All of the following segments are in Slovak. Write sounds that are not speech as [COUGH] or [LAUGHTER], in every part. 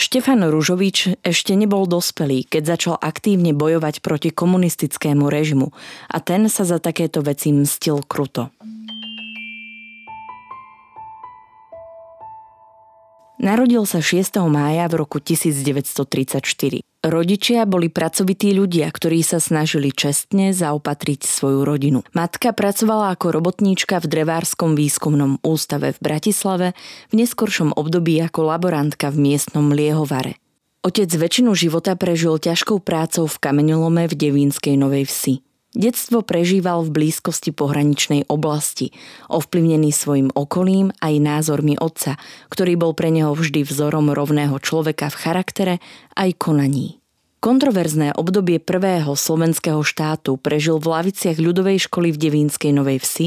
Štefan Ružovič ešte nebol dospelý, keď začal aktívne bojovať proti komunistickému režimu a ten sa za takéto veci mstil kruto. Narodil sa 6. mája v roku 1934. Rodičia boli pracovití ľudia, ktorí sa snažili čestne zaopatriť svoju rodinu. Matka pracovala ako robotníčka v Drevárskom výskumnom ústave v Bratislave, v neskoršom období ako laborantka v miestnom Liehovare. Otec väčšinu života prežil ťažkou prácou v kameňolome v Devínskej Novej Vsi. Detstvo prežíval v blízkosti pohraničnej oblasti, ovplyvnený svojim okolím aj názormi otca, ktorý bol pre neho vždy vzorom rovného človeka v charaktere aj konaní. Kontroverzné obdobie prvého slovenského štátu prežil v laviciach ľudovej školy v Devínskej Novej Vsi,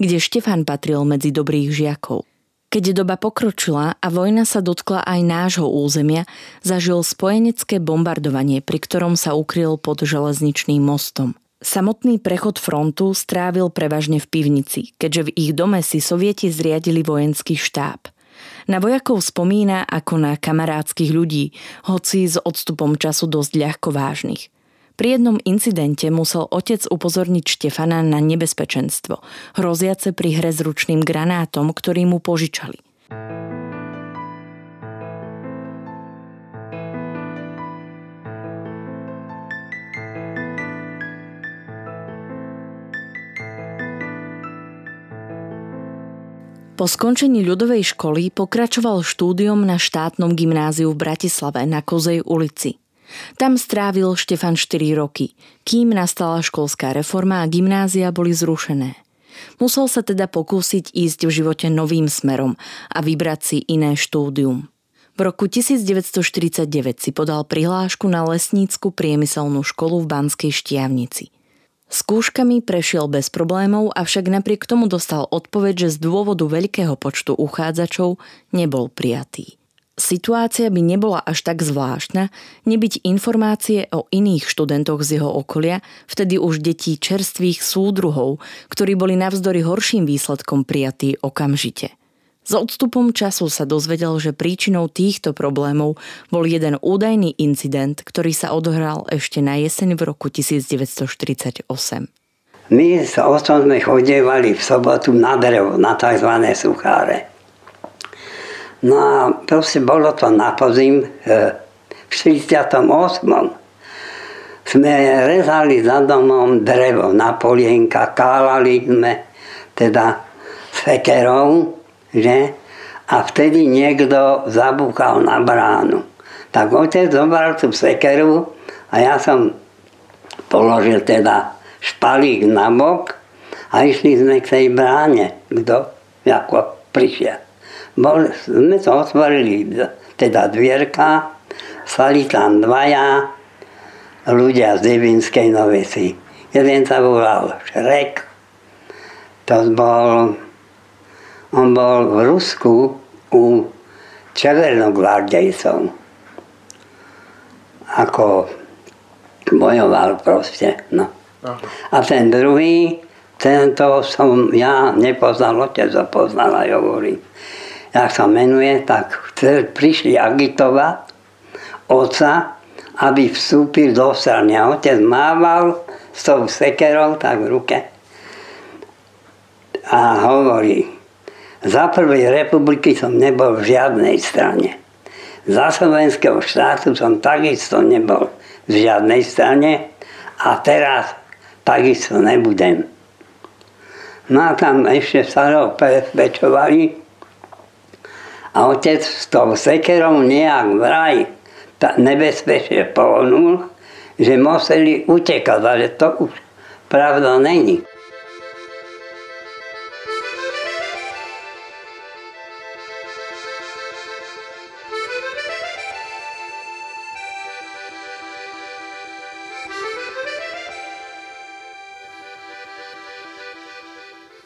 kde Štefan patril medzi dobrých žiakov. Keď doba pokročila a vojna sa dotkla aj nášho územia, zažil spojenecké bombardovanie, pri ktorom sa ukryl pod železničným mostom. Samotný prechod frontu strávil prevažne v pivnici, keďže v ich dome si sovieti zriadili vojenský štáb. Na vojakov spomína ako na kamarádskych ľudí, hoci s odstupom času dosť ľahko vážnych. Pri jednom incidente musel otec upozorniť Štefana na nebezpečenstvo, hroziace pri hre s ručným granátom, ktorý mu požičali – Po skončení ľudovej školy pokračoval štúdiom na štátnom gymnáziu v Bratislave na Kozej ulici. Tam strávil Štefan 4 roky, kým nastala školská reforma a gymnázia boli zrušené. Musel sa teda pokúsiť ísť v živote novým smerom a vybrať si iné štúdium. V roku 1949 si podal prihlášku na lesnícku priemyselnú školu v Banskej Štiavnici – Skúškami prešiel bez problémov, avšak napriek tomu dostal odpoveď, že z dôvodu veľkého počtu uchádzačov nebol prijatý. Situácia by nebola až tak zvláštna, nebyť informácie o iných študentoch z jeho okolia, vtedy už detí čerstvých súdruhov, ktorí boli navzdory horším výsledkom prijatí okamžite – s odstupom času sa dozvedel, že príčinou týchto problémov bol jeden údajný incident, ktorý sa odohral ešte na jeseň v roku 1948. My sa otcom sme chodievali v sobotu na drevo, na tzv. sucháre. No a proste bolo to na pozim e, v 48. Sme rezali za domom drevo na polienka, kálali sme teda sekerov, že? A vtedy niekto zabúchal na bránu. Tak otec zobral tú sekeru a ja som položil teda špalík na bok a išli sme k tej bráne, kto ako prišiel. Bol, sme to otvorili, teda dvierka, stali tam dvaja ľudia z Devinskej Noveci. Jeden sa volal Šrek, to bol on bol v Rusku u černogvardejcov. Ako bojoval proste. No. A ten druhý, tento som ja nepoznal, otec ho poznal a hovorí. Jak sa menuje, tak prišli agitovať oca, aby vstúpil do strany. A otec mával s tou sekerou tak v ruke a hovorí, za prvej republiky som nebol v žiadnej strane. Za slovenského štátu som takisto nebol v žiadnej strane a teraz takisto nebudem. No a tam ešte starého pečovali a otec s tou sekerou nejak vraj nebezpečne pohnul, že museli utekať, ale to už pravda není.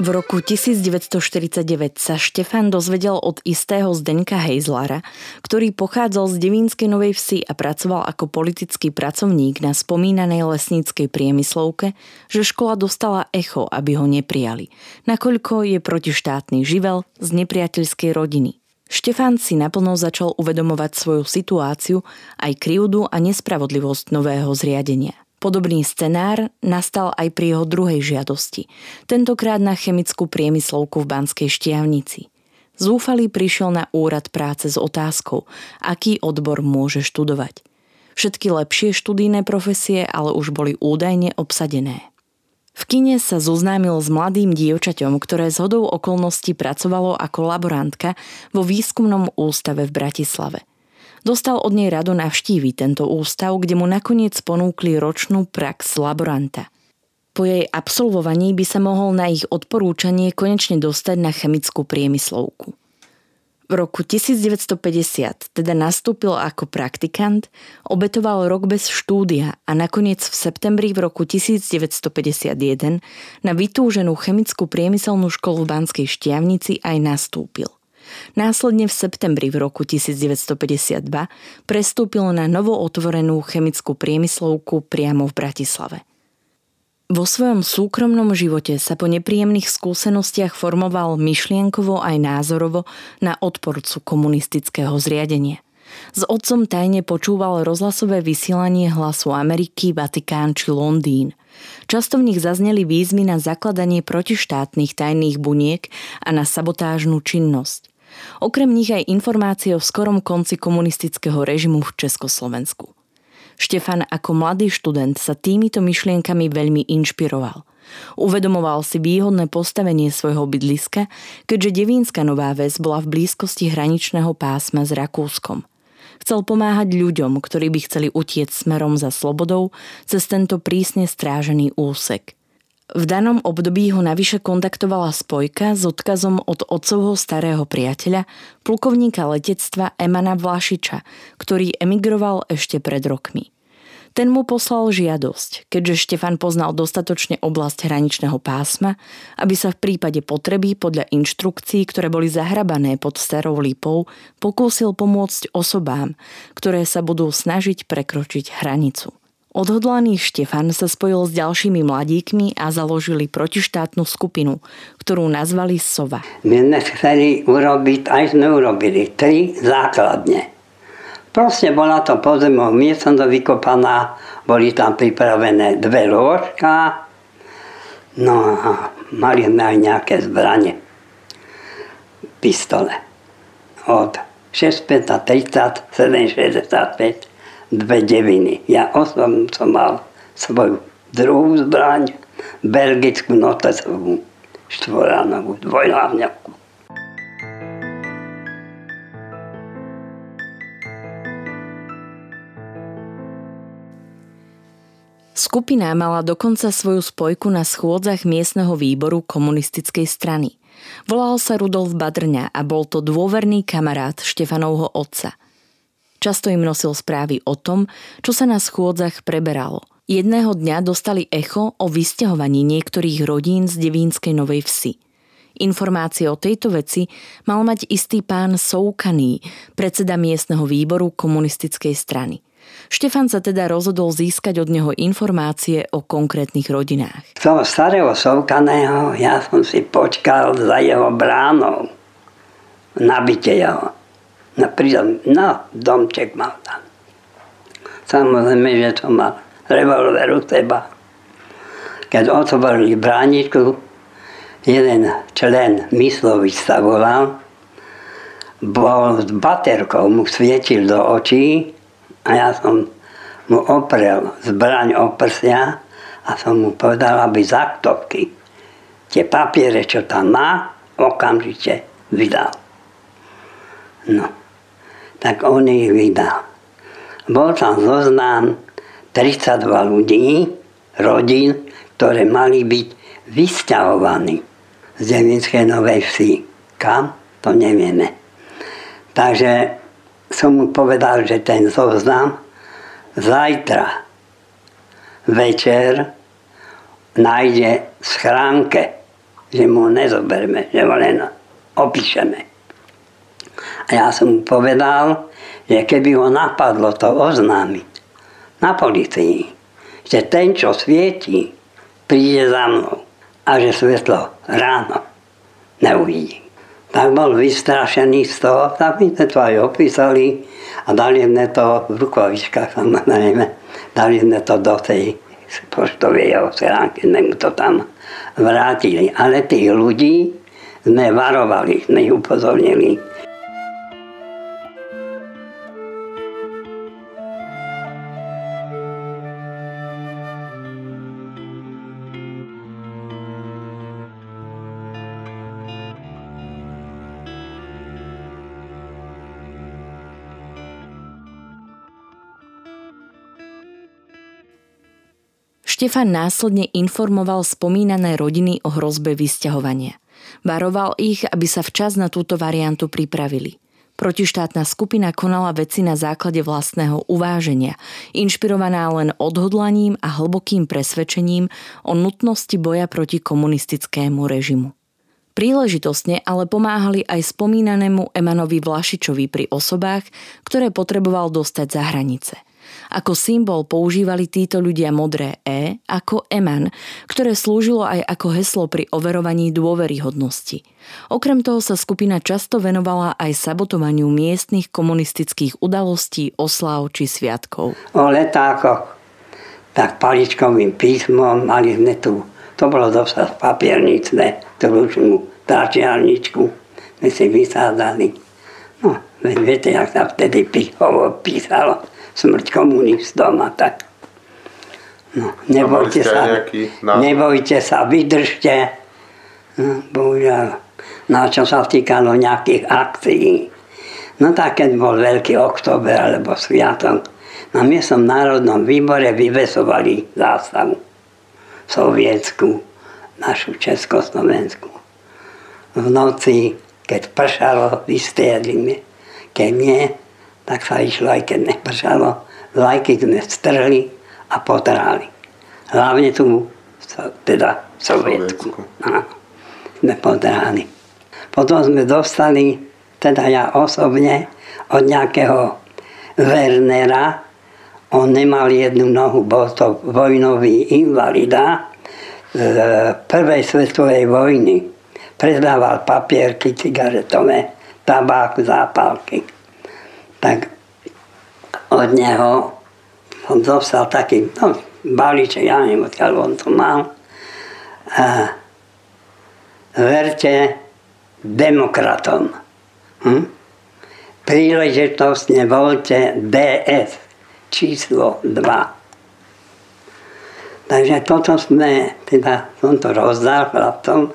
V roku 1949 sa Štefan dozvedel od istého Zdenka Hejzlara, ktorý pochádzal z Devínskej Novej Vsi a pracoval ako politický pracovník na spomínanej lesníckej priemyslovke, že škola dostala echo, aby ho neprijali, nakoľko je protištátny živel z nepriateľskej rodiny. Štefán si naplno začal uvedomovať svoju situáciu, aj krivdu a nespravodlivosť nového zriadenia. Podobný scenár nastal aj pri jeho druhej žiadosti, tentokrát na chemickú priemyslovku v Banskej Štiavnici. Zúfalý prišiel na úrad práce s otázkou, aký odbor môže študovať. Všetky lepšie študijné profesie ale už boli údajne obsadené. V kine sa zoznámil s mladým dievčaťom, ktoré z hodou okolností pracovalo ako laborantka vo výskumnom ústave v Bratislave – Dostal od nej rado navštíviť tento ústav, kde mu nakoniec ponúkli ročnú prax laboranta. Po jej absolvovaní by sa mohol na ich odporúčanie konečne dostať na chemickú priemyslovku. V roku 1950 teda nastúpil ako praktikant, obetoval rok bez štúdia a nakoniec v septembri v roku 1951 na vytúženú chemickú priemyselnú školu v Banskej Štiavnici aj nastúpil. Následne v septembri v roku 1952 prestúpil na novo otvorenú chemickú priemyslovku priamo v Bratislave. Vo svojom súkromnom živote sa po nepríjemných skúsenostiach formoval myšlienkovo aj názorovo na odporcu komunistického zriadenia. S otcom tajne počúval rozhlasové vysielanie hlasu Ameriky, Vatikán či Londýn. Často v nich zazneli výzvy na zakladanie protištátnych tajných buniek a na sabotážnu činnosť. Okrem nich aj informácie o skorom konci komunistického režimu v Československu. Štefan ako mladý študent sa týmito myšlienkami veľmi inšpiroval. Uvedomoval si výhodné postavenie svojho bydliska, keďže Devínska Nová Ves bola v blízkosti hraničného pásma s Rakúskom. Chcel pomáhať ľuďom, ktorí by chceli utiec smerom za slobodou cez tento prísne strážený úsek. V danom období ho navyše kontaktovala spojka s odkazom od otcovho starého priateľa, plukovníka letectva Emana Vlašiča, ktorý emigroval ešte pred rokmi. Ten mu poslal žiadosť, keďže Štefan poznal dostatočne oblasť hraničného pásma, aby sa v prípade potreby podľa inštrukcií, ktoré boli zahrabané pod starou lípou, pokúsil pomôcť osobám, ktoré sa budú snažiť prekročiť hranicu. Odhodlaný Štefan sa spojil s ďalšími mladíkmi a založili protištátnu skupinu, ktorú nazvali Sova. My sme chceli urobiť, aj sme urobili, tri základne. Proste bola to podzemou miestno vykopaná, boli tam pripravené dve lôžka, no a mali sme aj nejaké zbranie, pistole. Od 65 30, 765 dve deviny. Ja osobne som mal svoju druhú zbraň, belgickú notesovú štvoránovú dvojhlavňovku. Skupina mala dokonca svoju spojku na schôdzach miestneho výboru komunistickej strany. Volal sa Rudolf Badrňa a bol to dôverný kamarát Štefanovho otca – Často im nosil správy o tom, čo sa na schôdzach preberalo. Jedného dňa dostali echo o vysťahovaní niektorých rodín z Devínskej Novej Vsi. Informácie o tejto veci mal mať istý pán Soukaný, predseda miestneho výboru komunistickej strany. Štefan sa teda rozhodol získať od neho informácie o konkrétnych rodinách. Toho starého Soukaného ja som si počkal za jeho bránou. Nabite jeho. Na prídom, no, domček mal tam. Samozrejme, že to mal revolver u teba. Keď otvorili bráničku, jeden člen Myslovič sa volal, bol s baterkou, mu svietil do očí a ja som mu oprel zbraň o prsia a som mu povedal, aby zaktovky tie papiere, čo tam má, okamžite vydal. No, tak on ich vydal. Bol tam zoznam 32 ľudí, rodín, ktoré mali byť vysťahovaní z Devinskej Novej Vsi. Kam? To nevieme. Takže som mu povedal, že ten zoznam zajtra večer nájde v schránke, že mu nezoberme, že ho len opíšeme. A ja som mu povedal, že keby ho napadlo to oznámiť na policii, že ten, čo svieti, príde za mnou a že svetlo ráno neuvidí. Tak bol vystrašený z toho, tak sme to aj opísali a dali sme to v rukovičkách samozrejme, dali sme to do tej poštovej oceánky, sme mu to tam vrátili. Ale tých ľudí sme varovali, sme ich upozornili, Štefan následne informoval spomínané rodiny o hrozbe vysťahovania. Varoval ich, aby sa včas na túto variantu pripravili. Protištátna skupina konala veci na základe vlastného uváženia, inšpirovaná len odhodlaním a hlbokým presvedčením o nutnosti boja proti komunistickému režimu. Príležitostne ale pomáhali aj spomínanému Emanovi Vlašičovi pri osobách, ktoré potreboval dostať za hranice. Ako symbol používali títo ľudia modré E ako Eman, ktoré slúžilo aj ako heslo pri overovaní dôveryhodnosti. Okrem toho sa skupina často venovala aj sabotovaniu miestnych komunistických udalostí, oslav či sviatkov. O letákoch, tak paličkovým písmom mali sme tu, to bolo dosť papierničné, tú ručnú tlačiarničku, sme si vysádali. No, viete, jak sa vtedy písalo smrť komunistom a tak. No, nebojte sa, nebojte sa, vydržte. No, bohužiaľ, no čo sa týkalo nejakých akcií. No tak, keď bol Veľký október alebo Sviatok, na miestnom národnom výbore vyvesovali zástavu sovietskú, našu Československu. V noci, keď pršalo, vystriedli Keď nie, tak sa išlo, aj keď nepršalo, vlajky sme strhli a potrhali. Hlavne tu, teda Sovietsku. No, sme potrhali. Potom sme dostali, teda ja osobne, od nejakého Wernera, on nemal jednu nohu, bol to vojnový invalida z prvej svetovej vojny. Predával papierky cigaretové, tabák, zápalky tak od neho som dostal taký no, balíček, ja neviem, odkiaľ on to mal. A verte demokratom. Hm? Príležitostne volte DS číslo 2. Takže toto sme, teda som to rozdal chlapcom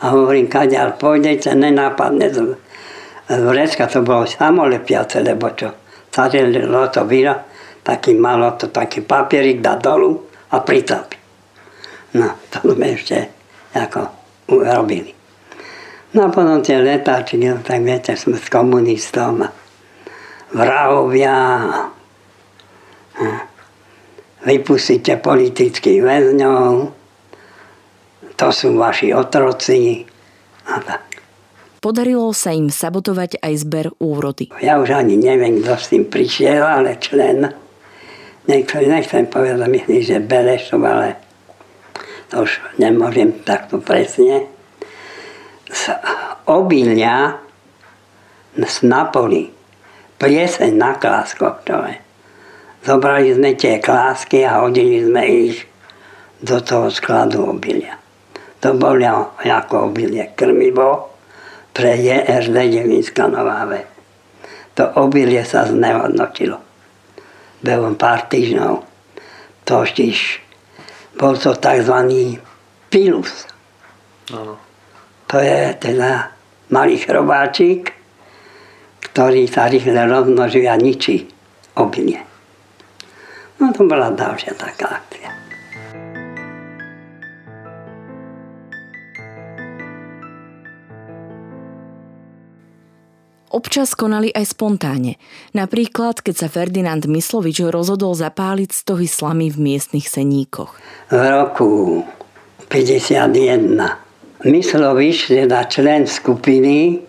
a hovorím, kaďal pôjdete, nenápadne vrecka to bolo samolepiace, lebo čo zaželilo to víra, taký malo to taký papierik dá dolu a pritapi. No, to sme ešte ako urobili. No a potom tie letáčiky, no, tak viete, sme s komunistom a vrahovia a vypustíte politických väzňov, to sú vaši otroci a tak. Podarilo sa im sabotovať aj zber úrody. Ja už ani neviem, kto s tým prišiel, ale člen, nechcem, nechcem povedať, myslím, že Belešov, ale to už nemôžem takto presne. Z obilia z Napoli, plieseň na kláskoch, čo je. Zobrali sme tie klásky a hodili sme ich do toho skladu obilia. To bolo ako obilie krmivo, pre JRD Devinská Nová. To obilie sa znehodnotilo. Behom pár týždňov. Totiž bol to tzv. pilus. To je teda malý chrobáčik, ktorý sa rýchle rozmnožuje a ničí obilie. No to bola ďalšia taká Občas konali aj spontáne. Napríklad, keď sa Ferdinand Myslovič rozhodol zapáliť stohy slamy v miestnych seníkoch. V roku 51 Myslovič, teda člen skupiny,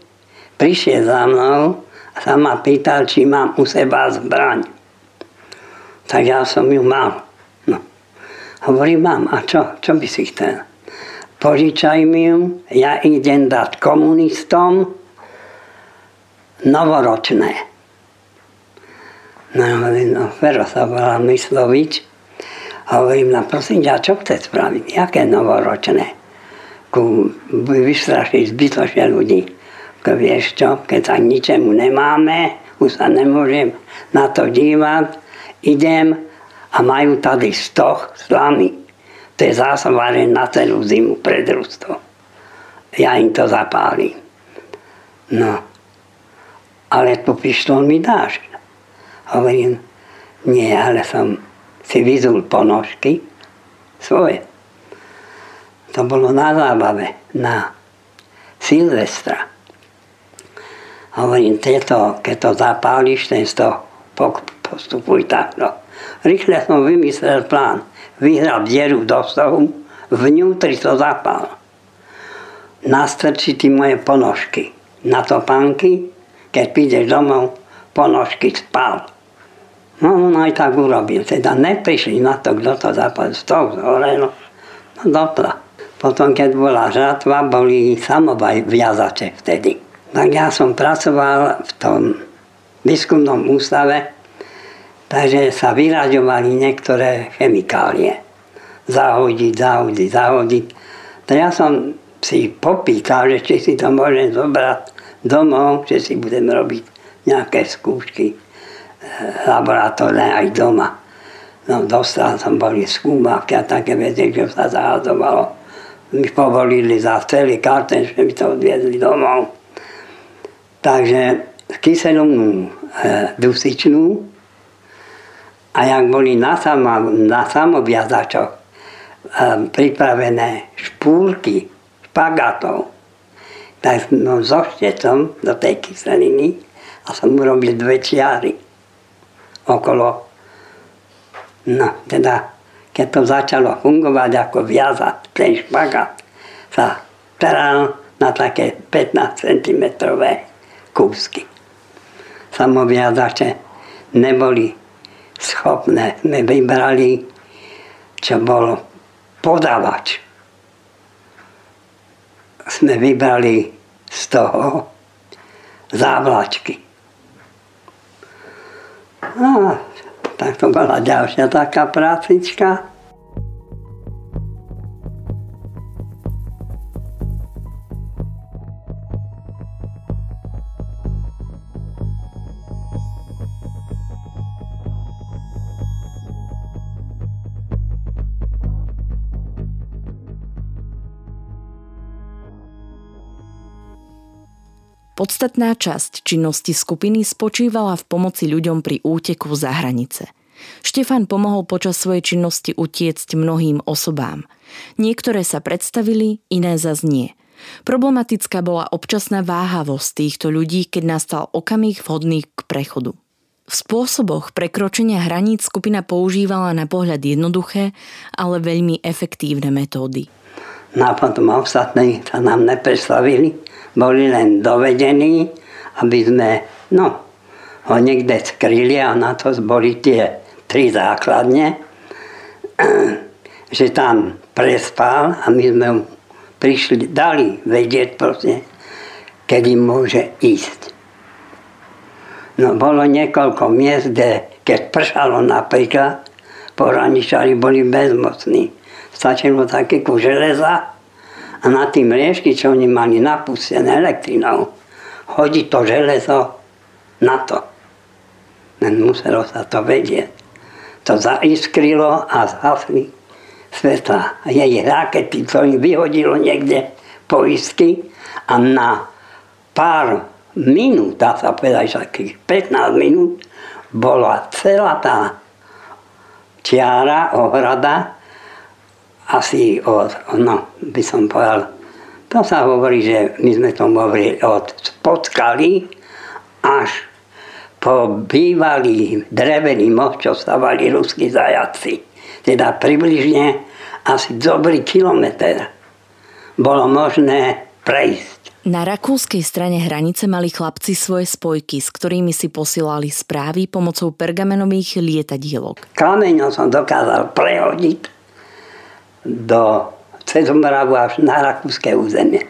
prišiel za mnou a sa ma pýtal, či mám u seba zbraň. Tak ja som ju mal. No. Hovorím, mám, a čo? Čo by si chcel? Požičaj mi ju, ja idem dať komunistom, novoročné. No, no Fero sa volá Myslovič. Hovorím, no prosím ťa, čo chce spraviť? Jaké novoročné? Ku, vystrašiť zbytočne ľudí. Ko vieš čo, keď sa ničemu nemáme, už sa nemôžem na to dívať, idem a majú tady stoch slamy. To je zásobáre na celú zimu pred družstvo. Ja im to zapálim. No, ale tu pištol mi dáš. Hovorím, nie, ale som si vyzul ponožky svoje. To bolo na zábave, na Silvestra. Hovorím, tieto, keď to zapáliš, ten toho postupuj takto. Rýchle som vymyslel plán. Vyhral dieru do stohu, vnútri to zapál. Nastrčí ti moje ponožky na topánky keď prídeš domov, ponožky spal. No on aj tak urobil. Teda neprišli na to, kto to zapadol. Toho zhorelo. No dopla. Potom, keď bola žatva, boli samovaj viazače vtedy. Tak ja som pracoval v tom výskumnom ústave, takže sa vyraďovali niektoré chemikálie. Zahodiť, zahodiť, zahodiť. Tak ja som si popýtal, že či si to môžem zobrať domov, že si budem robiť nejaké skúšky eh, laboratórne aj doma. No, dostal som, boli skúmavky a také veci, že sa zahadzovalo. Mi povolili za celý karten, že mi to odviezli domov. Takže kyselinu e, dusičnú a jak boli na, samo, na samoviazačoch e, pripravené špúrky špagátov, tak no, so štetom do tej kyseliny a som urobil dve čiary okolo. No, teda, keď to začalo fungovať ako viazať, ten špagát sa teral na také 15 cm kúsky. Samoviazače neboli schopné. My vybrali, čo bolo podávač sme vybrali z toho závlačky. No, tak to bola ďalšia taká prácička. Podstatná časť činnosti skupiny spočívala v pomoci ľuďom pri úteku za hranice. Štefan pomohol počas svojej činnosti utiecť mnohým osobám. Niektoré sa predstavili, iné zas nie. Problematická bola občasná váhavosť týchto ľudí, keď nastal okamih vhodný k prechodu. V spôsoboch prekročenia hraníc skupina používala na pohľad jednoduché, ale veľmi efektívne metódy. No a ostatní sa nám nepredstavili boli len dovedení, aby sme no, ho niekde skryli a na to boli tie tri základne, [CLEARS THROAT] že tam prespal a my sme mu prišli, dali vedieť proste, kedy môže ísť. No bolo niekoľko miest, kde keď pršalo napríklad, poraničari boli bezmocní. Stačilo také ku železa a na tým riešky, čo oni mali napustené elektrinou, hodí to železo na to. Len muselo sa to vedieť. To zaiskrilo a zhasli svetla. A jej rakety, to im vyhodilo niekde poistky a na pár minút, dá sa povedať, že 15 minút, bola celá tá čiara, ohrada, asi od, no, by som povedal, to sa hovorí, že my sme to hovorili od spodskaly až po bývalý drevený most, čo stavali ruskí zajaci. Teda približne asi dobrý kilometr bolo možné prejsť. Na rakúskej strane hranice mali chlapci svoje spojky, s ktorými si posielali správy pomocou pergamenových lietadielok. Kameňom som dokázal prehodiť do cez Moravu až na rakúske územie.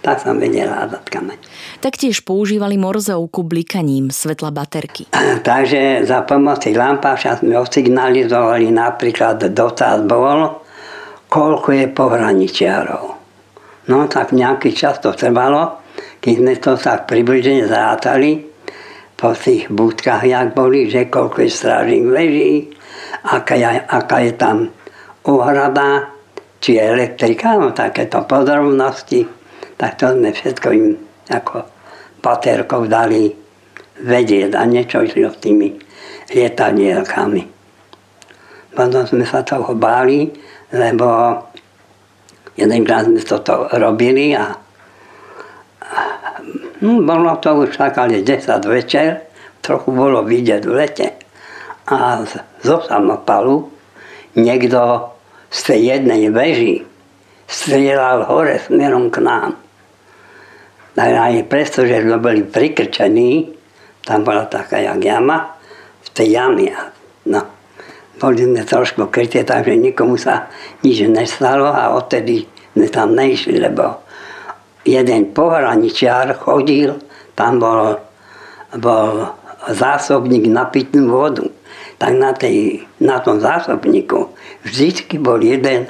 Tak som vedel hádať kameň. Taktiež používali morzovku blikaním svetla baterky. Takže za pomoci lampáša sme osignalizovali napríklad dotaz bol, koľko je pohraničiarov. No tak nejaký čas to trvalo, keď sme to tak približne zrátali po tých budkách, jak boli, že koľko je strážnik leží, aká je, aká je tam ohrada, či elektrika, no takéto podrobnosti, tak to sme všetko im ako paterkov dali vedieť a niečo išli s tými lietadielkami. Potom sme sa toho báli, lebo Jedenkrát sme toto robili a no, bolo to už tak, ale 10 večer, trochu bolo vidieť v lete. A zo samopalu niekto z tej jednej veži strieľal hore smerom k nám. Aj preto, že sme boli prikrčení, tam bola taká jak jama, v tej jame. No boli sme trošku kryté, takže nikomu sa nič nestalo a odtedy sme tam nešli, lebo jeden pohraničiar chodil, tam bol, bol zásobník na pitnú vodu. Tak na, tej, na tom zásobníku vždy bol jeden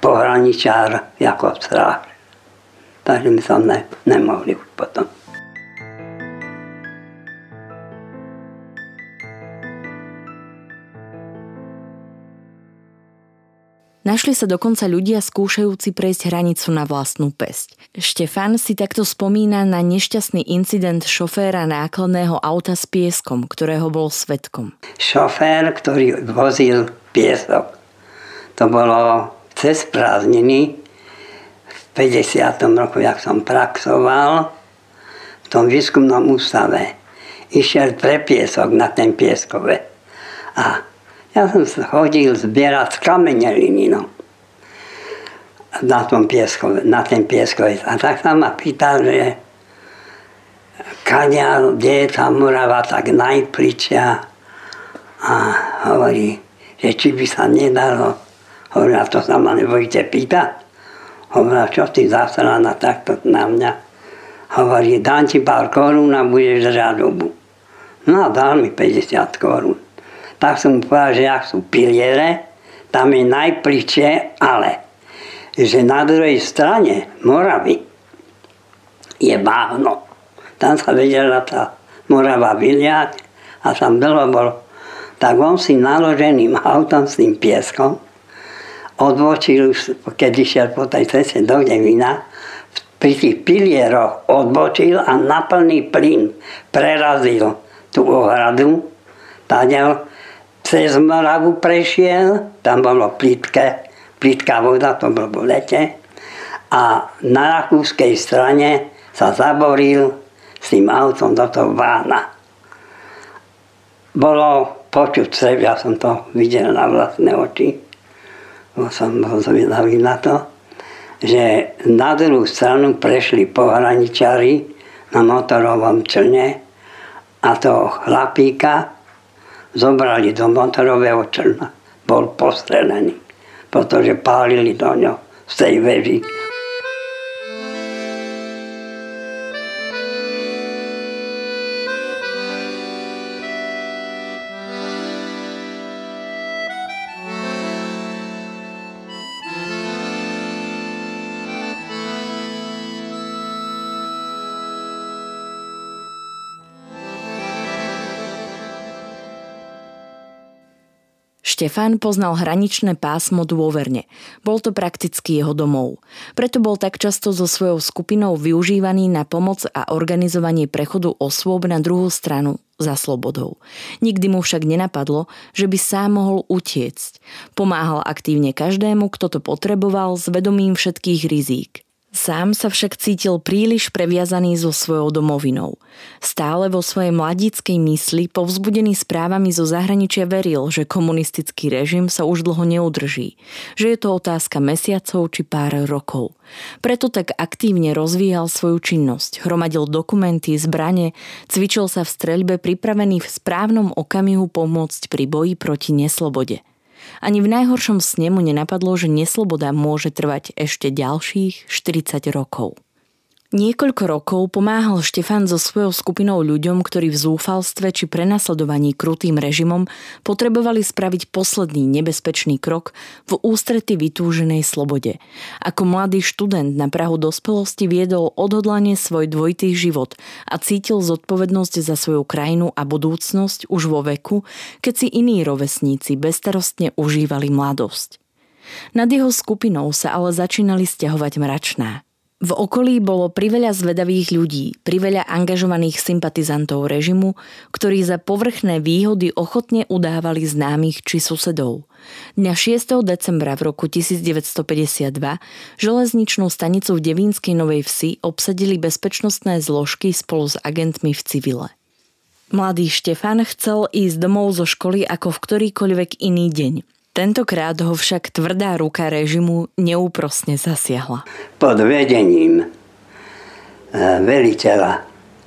pohraničár ako stráž. Takže my sa ne, nemohli už potom. Našli sa dokonca ľudia skúšajúci prejsť hranicu na vlastnú pesť. Štefan si takto spomína na nešťastný incident šoféra nákladného auta s pieskom, ktorého bol svetkom. Šofér, ktorý vozil piesok, to bolo cez prázdniny v 50. roku, jak som praxoval v tom výskumnom ústave. Išiel pre piesok na ten pieskové. A ja som chodil zbierať kameneliny, no. Na, tom piesko, na ten pieskové. A tak sa ma pýtal, že kadia, kde je tá Morava tak najpličia. A hovorí, že či by sa nedalo. Hovorí, a to sa ma nebojte pýtať. Hovorí, čo ty zasraná takto na mňa. Hovorí, dám ti pár korún a budeš držať dobu. No a dal mi 50 korún tak som povedal, že ak sú piliere, tam je najpličie, ale že na druhej strane Moravy je báhno. Tam sa vedela tá Morava vyliať a tam dlho bolo. Tak on si naloženým autom s tým pieskom odbočil, keď išiel po tej ceste do Devina, pri tých pilieroch odbočil a na plný plyn prerazil tú ohradu, tadiaľ cez Moravu prešiel, tam bolo plítke, plítká voda, to bolo v lete. A na rakúskej strane sa zaboril s tým autom do toho vána. Bolo počuť se, ja som to videl na vlastné oči, bo som bol zvedavý na to, že na druhú stranu prešli pohraničari na motorovom člne a to chlapíka zobrali do motorového člna. Bol postrelený, pretože pálili do ňo z tej veži. Štefan poznal hraničné pásmo dôverne. Bol to prakticky jeho domov. Preto bol tak často so svojou skupinou využívaný na pomoc a organizovanie prechodu osôb na druhú stranu za slobodou. Nikdy mu však nenapadlo, že by sám mohol utiecť. Pomáhal aktívne každému, kto to potreboval s vedomím všetkých rizík. Sám sa však cítil príliš previazaný so svojou domovinou. Stále vo svojej mladíckej mysli, povzbudený správami zo zahraničia veril, že komunistický režim sa už dlho neudrží, že je to otázka mesiacov či pár rokov. Preto tak aktívne rozvíjal svoju činnosť, hromadil dokumenty, zbrane, cvičil sa v streľbe pripravený v správnom okamihu pomôcť pri boji proti neslobode. Ani v najhoršom sne mu nenapadlo, že nesloboda môže trvať ešte ďalších 40 rokov. Niekoľko rokov pomáhal Štefan so svojou skupinou ľuďom, ktorí v zúfalstve či prenasledovaní krutým režimom potrebovali spraviť posledný nebezpečný krok v ústrety vytúženej slobode. Ako mladý študent na Prahu dospelosti viedol odhodlanie svoj dvojitý život a cítil zodpovednosť za svoju krajinu a budúcnosť už vo veku, keď si iní rovesníci bestarostne užívali mladosť. Nad jeho skupinou sa ale začínali stiahovať mračná. V okolí bolo priveľa zvedavých ľudí, priveľa angažovaných sympatizantov režimu, ktorí za povrchné výhody ochotne udávali známych či susedov. Dňa 6. decembra v roku 1952 železničnú stanicu v Devínskej Novej Vsi obsadili bezpečnostné zložky spolu s agentmi v civile. Mladý Štefan chcel ísť domov zo školy ako v ktorýkoľvek iný deň – Tentokrát ho však tvrdá ruka režimu neúprosne zasiahla. Pod vedením e, veliteľa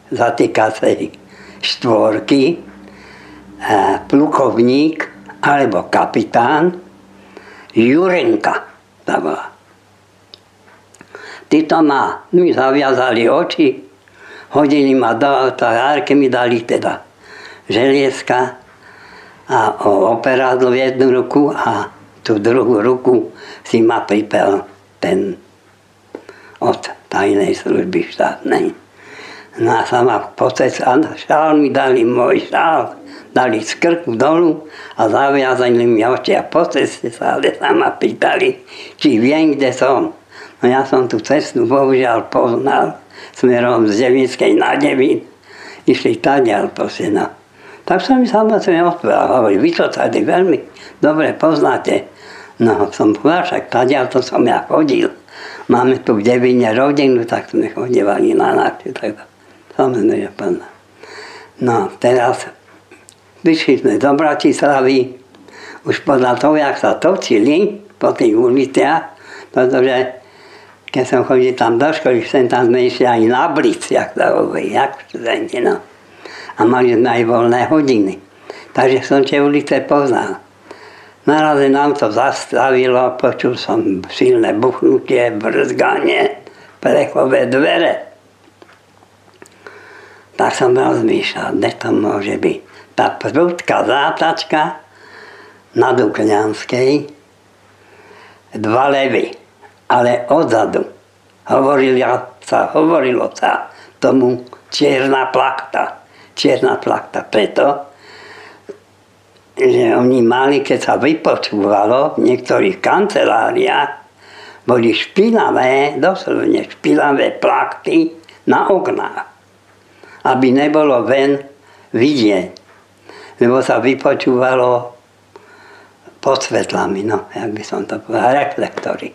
zatýkacej štvorky e, plukovník alebo kapitán Jurenka sa volá. Títo ma mi zaviazali oči, hodili ma do auta, mi dali teda želieska a operádlo v jednu ruku a tú druhú ruku si ma pripel ten od tajnej služby štátnej. No a sa ma potec a šál mi dali môj šál, dali z krku dolu a zaviazali mi oči a po ceste sa, ale sa ma pýtali, či viem, kde som. No ja som tú cestu bohužiaľ poznal smerom z Devinskej na Devín. Išli tadiaľ proste, no. Tak som mi samozrejme odpovedal, hovorí, vy to tady veľmi dobre poznáte. No som povedal, však tadiaľ to som ja chodil. Máme tu v Devine rodinu, tak sme chodívali na návštevu. Tak samozrejme poznám. No teraz vyšli sme do Bratislavy, už podľa toho, jak sa točili po tých uliciach, pretože keď som chodil tam do školy, sem tam išli aj na blic, jak sa hovorí, jak študenti, no a mali sme aj voľné hodiny. Takže som tie ulice poznal. Naraz nám to zastavilo, počul som silné buchnutie, brzganie, plechové dvere. Tak som rozmýšľal, kde to môže byť. Tá prúdka zátačka na Dukňanskej, dva levy, ale odzadu. Hovorilo sa, hovorilo sa tomu čierna plachta čierna plachta. Preto, že oni mali, keď sa vypočúvalo v niektorých kanceláriách, boli špinavé, doslovne špinavé plachty na oknách, aby nebolo ven vidieť, lebo sa vypočúvalo pod svetlami, no, jak by som to povedal, reflektory.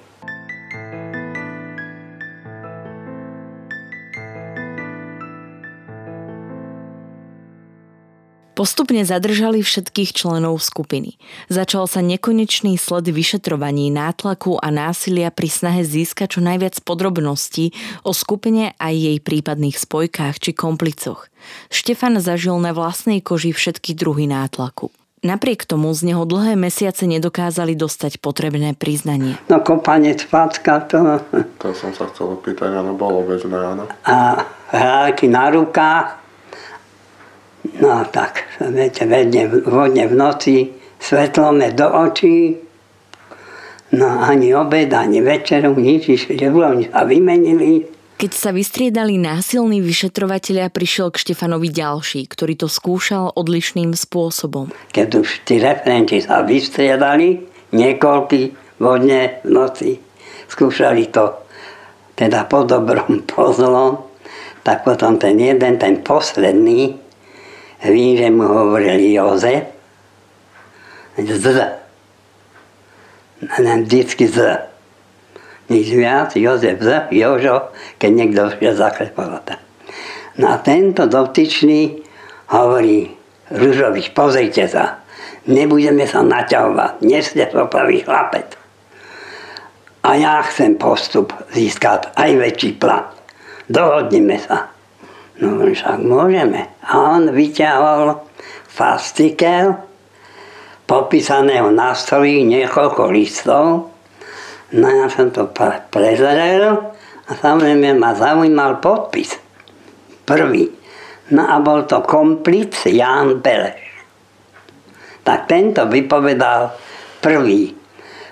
Postupne zadržali všetkých členov skupiny. Začal sa nekonečný sled vyšetrovaní, nátlaku a násilia pri snahe získať čo najviac podrobností o skupine a jej prípadných spojkách či komplicoch. Štefan zažil na vlastnej koži všetky druhy nátlaku. Napriek tomu z neho dlhé mesiace nedokázali dostať potrebné priznanie. No kopanie spácka to... To som sa chcel opýtať, áno, bolo bežné, áno. A hráky na rukách, No tak, viete, vedne, vodne v noci, svetlome do očí, no ani obed, ani večeru, nič, išli, oni sa vymenili. Keď sa vystriedali násilní vyšetrovatelia, prišiel k Štefanovi ďalší, ktorý to skúšal odlišným spôsobom. Keď už tí referenti sa vystriedali, niekoľky vodne v noci, skúšali to teda po dobrom, po zlom, tak potom ten jeden, ten posledný, vím, mu hovoril Jozef, z. Vždycky z nič viac, Jozef Z, Jožo, keď niekto šiel za chlebovata. No a tento dotyčný hovorí, Ružových, pozrite sa, nebudeme sa naťahovať, nie ste pravý chlapec. A ja chcem postup získať aj väčší plat. Dohodnime sa. No však môžeme. A on vyťahol fastikel, popísaného na stoli niekoľko listov No ja som to prezrel a samozrejme ma zaujímal podpis. Prvý. No a bol to komplic Jan Beleš. Tak tento vypovedal prvý.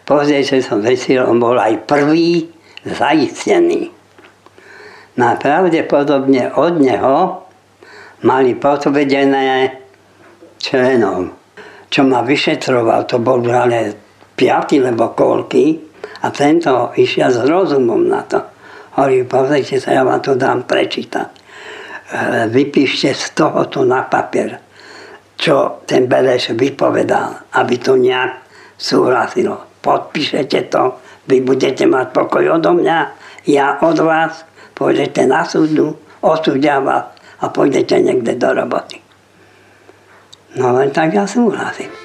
Pozrieť, že som zistil, on bol aj prvý zaistený. A pravdepodobne od neho mali potvedené členom. Čo ma vyšetroval, to bol ale piatý lebo koľký, a tento išiel s rozumom na to. Hovorí, pozrite sa, ja vám to dám prečítať. E, vypíšte z tohoto na papier, čo ten Beleš vypovedal, aby to nejak súhlasilo. Podpíšete to, vy budete mať pokoj odo mňa, ja od vás, pôjdete na súdu, osúdia vás a pôjdete niekde do roboty. No len tak ja súhlasím.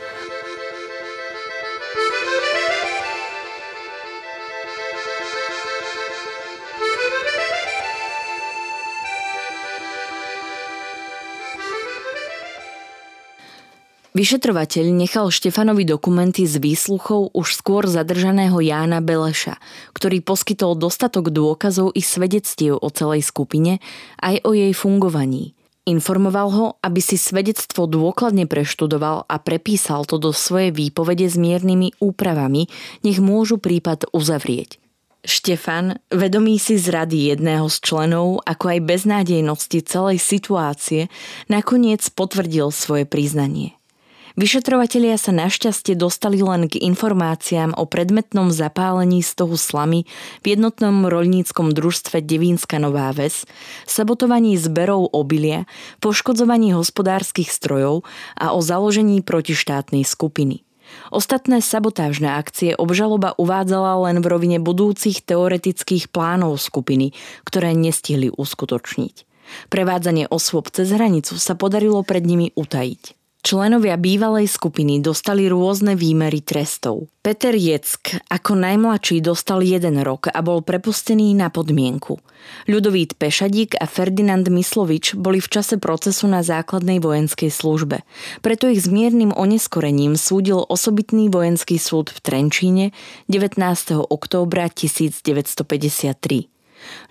Vyšetrovateľ nechal Štefanovi dokumenty z výsluchov už skôr zadržaného Jána Beleša, ktorý poskytol dostatok dôkazov i svedectiev o celej skupine aj o jej fungovaní. Informoval ho, aby si svedectvo dôkladne preštudoval a prepísal to do svojej výpovede s miernymi úpravami, nech môžu prípad uzavrieť. Štefan, vedomý si zrady jedného z členov, ako aj beznádejnosti celej situácie, nakoniec potvrdil svoje priznanie. Vyšetrovatelia sa našťastie dostali len k informáciám o predmetnom zapálení stohu slamy v jednotnom roľníckom družstve Devínska Nová Ves, sabotovaní zberov obilia, poškodzovaní hospodárskych strojov a o založení protištátnej skupiny. Ostatné sabotážne akcie obžaloba uvádzala len v rovine budúcich teoretických plánov skupiny, ktoré nestihli uskutočniť. Prevádzanie osôb cez hranicu sa podarilo pred nimi utajiť. Členovia bývalej skupiny dostali rôzne výmery trestov. Peter Jeck ako najmladší dostal jeden rok a bol prepustený na podmienku. Ľudovít Pešadík a Ferdinand Myslovič boli v čase procesu na základnej vojenskej službe. Preto ich s miernym oneskorením súdil osobitný vojenský súd v Trenčíne 19. októbra 1953.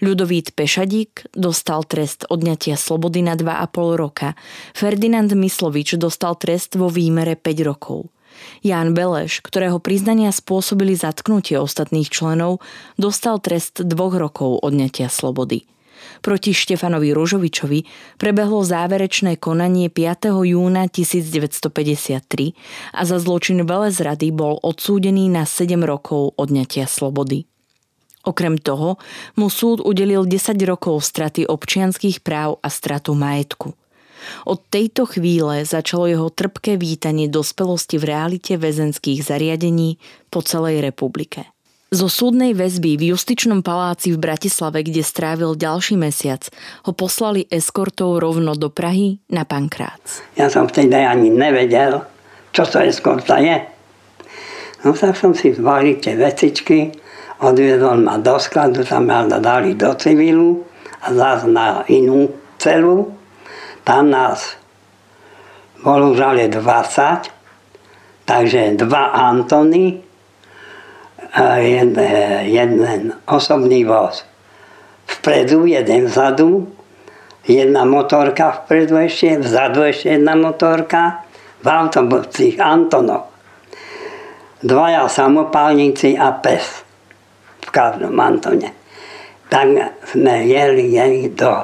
Ľudovít Pešadík dostal trest odňatia slobody na 2,5 roka. Ferdinand Myslovič dostal trest vo výmere 5 rokov. Ján Beleš, ktorého priznania spôsobili zatknutie ostatných členov, dostal trest dvoch rokov odňatia slobody. Proti Štefanovi Ružovičovi prebehlo záverečné konanie 5. júna 1953 a za zločin velezrady bol odsúdený na 7 rokov odňatia slobody. Okrem toho mu súd udelil 10 rokov straty občianských práv a stratu majetku. Od tejto chvíle začalo jeho trpké vítanie dospelosti v realite väzenských zariadení po celej republike. Zo súdnej väzby v justičnom paláci v Bratislave, kde strávil ďalší mesiac, ho poslali eskortou rovno do Prahy na Pankrác. Ja som vtedy ani nevedel, čo to eskorta je. No tak som si zvalil tie vecičky, odviedol ma do skladu, tam ma dali do civilu a zase na inú celu. Tam nás bolo už ale 20, takže dva Antony, jeden, jeden osobný voz vpredu, jeden vzadu, jedna motorka vpredu ešte, vzadu ešte jedna motorka, v autobusích Antonov. Dvaja samopálnici a pes každom Antone. tak sme jeli, jeli do,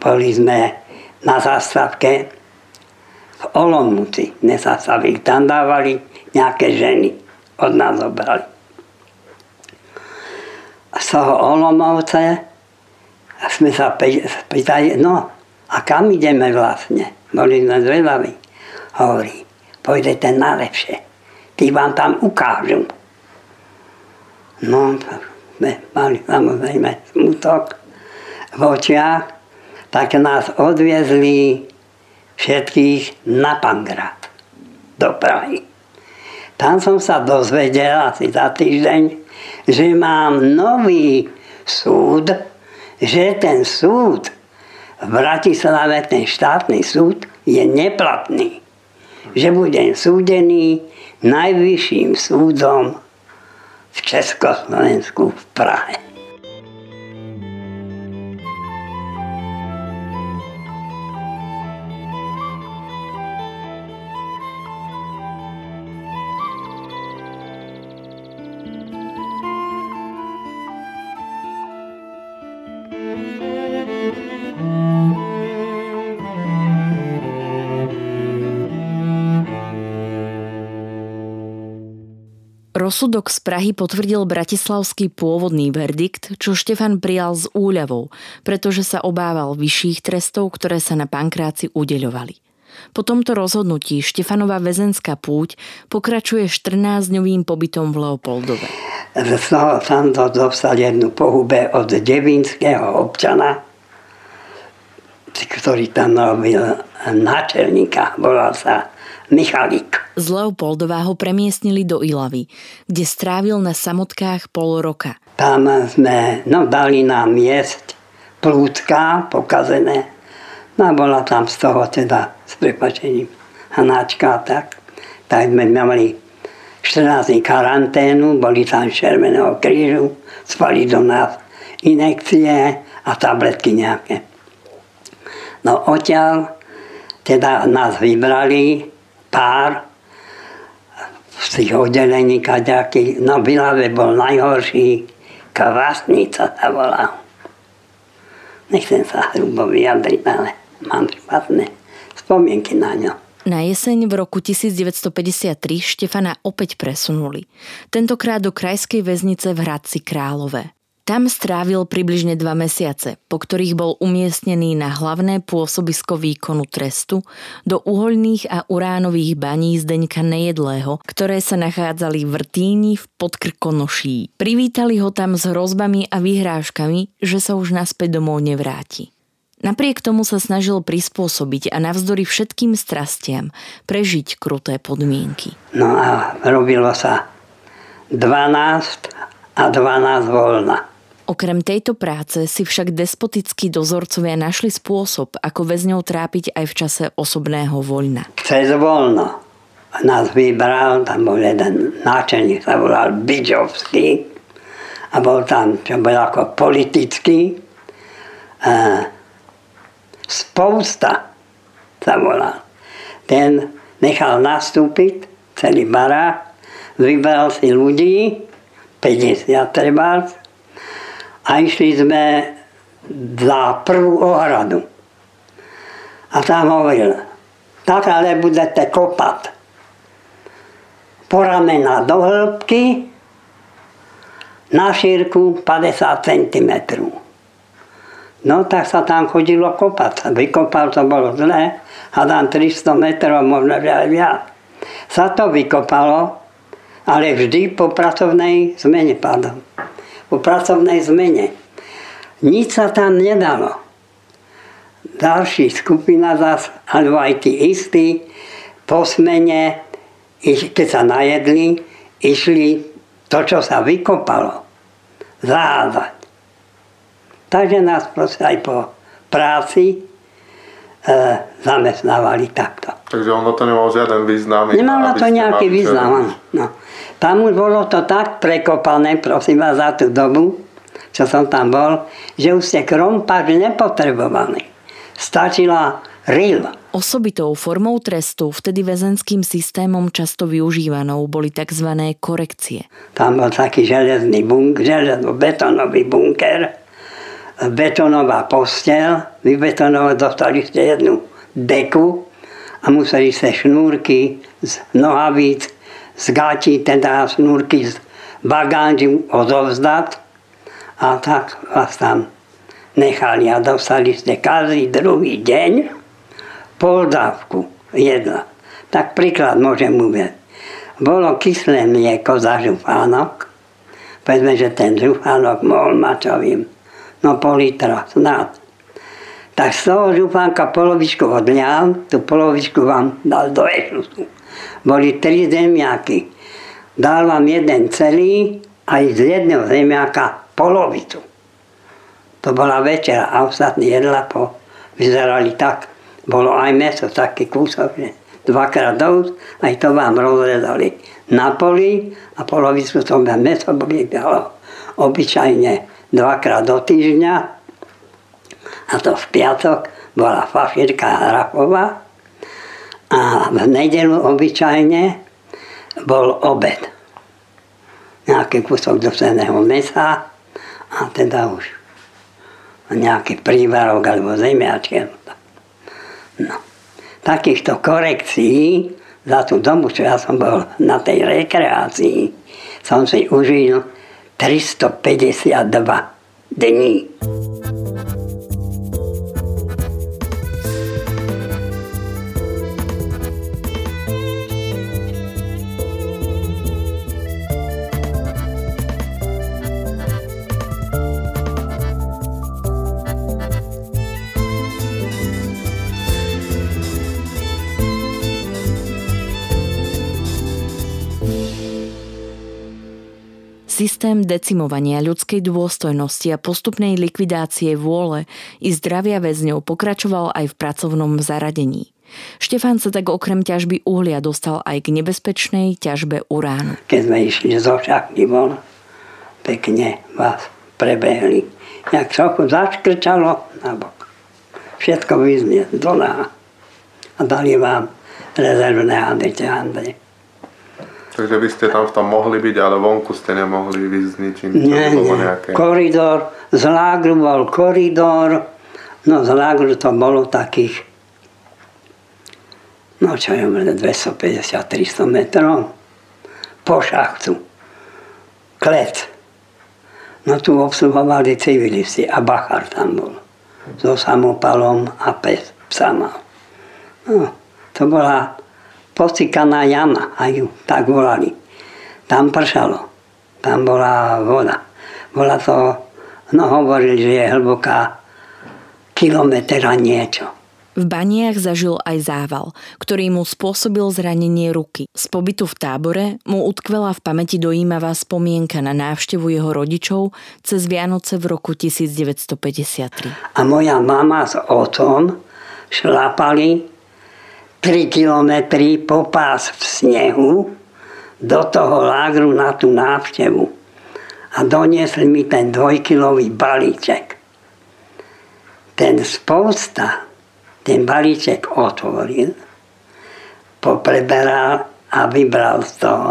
boli sme na zastavke v. Dnes sa tam dávali nejaké ženy, od nás zobrali. Z toho Olomovce sme sa pýtali, no a kam ideme vlastne? Boli sme zvedaví. Hovorí, pôjdete najlepšie. Tí vám tam ukážu. No, sme mali samozrejme smutok v očiach, tak nás odviezli všetkých na Pangrad do Prahy. Tam som sa dozvedel asi za týždeň, že mám nový súd, že ten súd v Bratislave, ten štátny súd, je neplatný. Že budem súdený najvyšším súdom v Československu v Prahe. Rozsudok z Prahy potvrdil bratislavský pôvodný verdikt, čo Štefan prijal s úľavou, pretože sa obával vyšších trestov, ktoré sa na pankráci udeľovali. Po tomto rozhodnutí Štefanova väzenská púť pokračuje 14-dňovým pobytom v Leopoldove. Z toho som to dostal jednu pohube od devinského občana, ktorý tam robil náčelníka, volal sa Michalík. Z Leopoldova ho premiestnili do Ilavy, kde strávil na samotkách pol roka. Tam sme, no dali nám jesť plúcka pokazené. No a bola tam z toho teda, s prepačením, hanáčka tak. Tak sme mali 14 dní karanténu, boli tam Červeného krížu, spali do nás inekcie a tabletky nejaké. No odtiaľ teda nás vybrali pár z tých oddelení kaďakých. No v Ilave bol najhorší, kvásnica sa volá. Nechcem sa hrubo vyjadriť, ale mám špatné spomienky na ňo. Na jeseň v roku 1953 Štefana opäť presunuli. Tentokrát do krajskej väznice v Hradci Králové. Tam strávil približne dva mesiace, po ktorých bol umiestnený na hlavné pôsobisko výkonu trestu do uhoľných a uránových baní Zdeňka Nejedlého, ktoré sa nachádzali v Rtíni v Podkrkonoší. Privítali ho tam s hrozbami a vyhrážkami, že sa už naspäť domov nevráti. Napriek tomu sa snažil prispôsobiť a navzdory všetkým strastiam prežiť kruté podmienky. No a robilo sa 12 a 12 voľna. Okrem tejto práce si však despotickí dozorcovia našli spôsob, ako väzňov trápiť aj v čase osobného voľna. Cez voľno nás vybral, tam bol jeden náčelník, sa volal Bidžovský a bol tam, čo bol ako politický, e, spousta sa volal. Ten nechal nastúpiť celý barák, vybral si ľudí, 50 trebárs, a išli sme za prvú ohradu. A tam hovoril, tak ale budete kopať po ramena do hĺbky na šírku 50 cm. No tak sa tam chodilo kopať. Vykopal to bolo zle, dám 300 metrov, možno aj viac. Sa to vykopalo, ale vždy po pracovnej zmene, pardon po pracovnej zmene. Nič sa tam nedalo. Ďalší skupina zas, alebo aj tí istí, po smene, keď sa najedli, išli to, čo sa vykopalo, zahádzať. Takže nás proste aj po práci e, zamestnávali takto. Takže ono to nemalo žiaden význam. Nemalo to nejaký význam, no. Tam už bolo to tak prekopané, prosím vás, za tú dobu, čo som tam bol, že už ste krompáč nepotrebovali. Stačila ril. Osobitou formou trestu, vtedy väzenským systémom často využívanou, boli tzv. korekcie. Tam bol taký železný bunker, železno-betonový bunker betonová postel, vybetonovať, dostali ste jednu deku a museli ste šnúrky z nohavíc, z gáti, teda šnúrky z bagáži odovzdať a tak vás tam nechali a dostali ste každý druhý deň pol dávku jedla. Tak príklad môžem uvieť. Bolo kyslé mlieko za žufánok, povedzme, že ten žufánok mohol mať, čo viem, no pol litra snad. Tak z toho žufánka polovičku odliam, tú polovičku vám dal do ešusu. Boli tri zemiaky. Dal vám jeden celý, aj z jedného zemiaka polovicu. To bola večera a ostatní jedla po, vyzerali tak. Bolo aj meso, taký kúsok, že dvakrát do aj to vám rozrezali na poli a polovicu to meso dalo obyčajne dvakrát do týždňa a to v piatok bola fašírka hrafová a v nedelu obyčajne bol obed. Nejaký kúsok doseného mesa a teda už nejaký prívarok alebo zemiačky. No takýchto korekcií za tú dobu, čo ja som bol na tej rekreácii, som si užil 352 dní. Systém decimovania ľudskej dôstojnosti a postupnej likvidácie vôle i zdravia väzňov pokračoval aj v pracovnom zaradení. Štefán sa tak okrem ťažby uhlia dostal aj k nebezpečnej ťažbe uránu. Keď sme išli zo šachty von, pekne vás prebehli. Jak trochu zaškrčalo na bok. Všetko vyznie dola a dali vám rezervné handrite Andrej. Takže by ste tam v tom mohli byť, ale vonku ste nemohli vyjsť ničím? Nie, nie. Nejaké... Koridor, z lágru bol koridor, no z lágru to bolo takých, no čo je 250-300 metrov po šachtu. Klet. No tu obsluhovali civilisti a Bachar tam bol. So samopalom a pes, psa mal. No, to bola posikaná jama, aj ju tak volali. Tam pršalo, tam bola voda. Bola to, no hovorili, že je hlboká kilometra niečo. V Baniach zažil aj zával, ktorý mu spôsobil zranenie ruky. Z pobytu v tábore mu utkvela v pamäti dojímavá spomienka na návštevu jeho rodičov cez Vianoce v roku 1953. A moja mama s otcom šlapali 3 kilometry po pás v snehu do toho lágru na tú návštevu a doniesli mi ten dvojkilový balíček. Ten spousta ten balíček otvoril, popreberal a vybral z toho.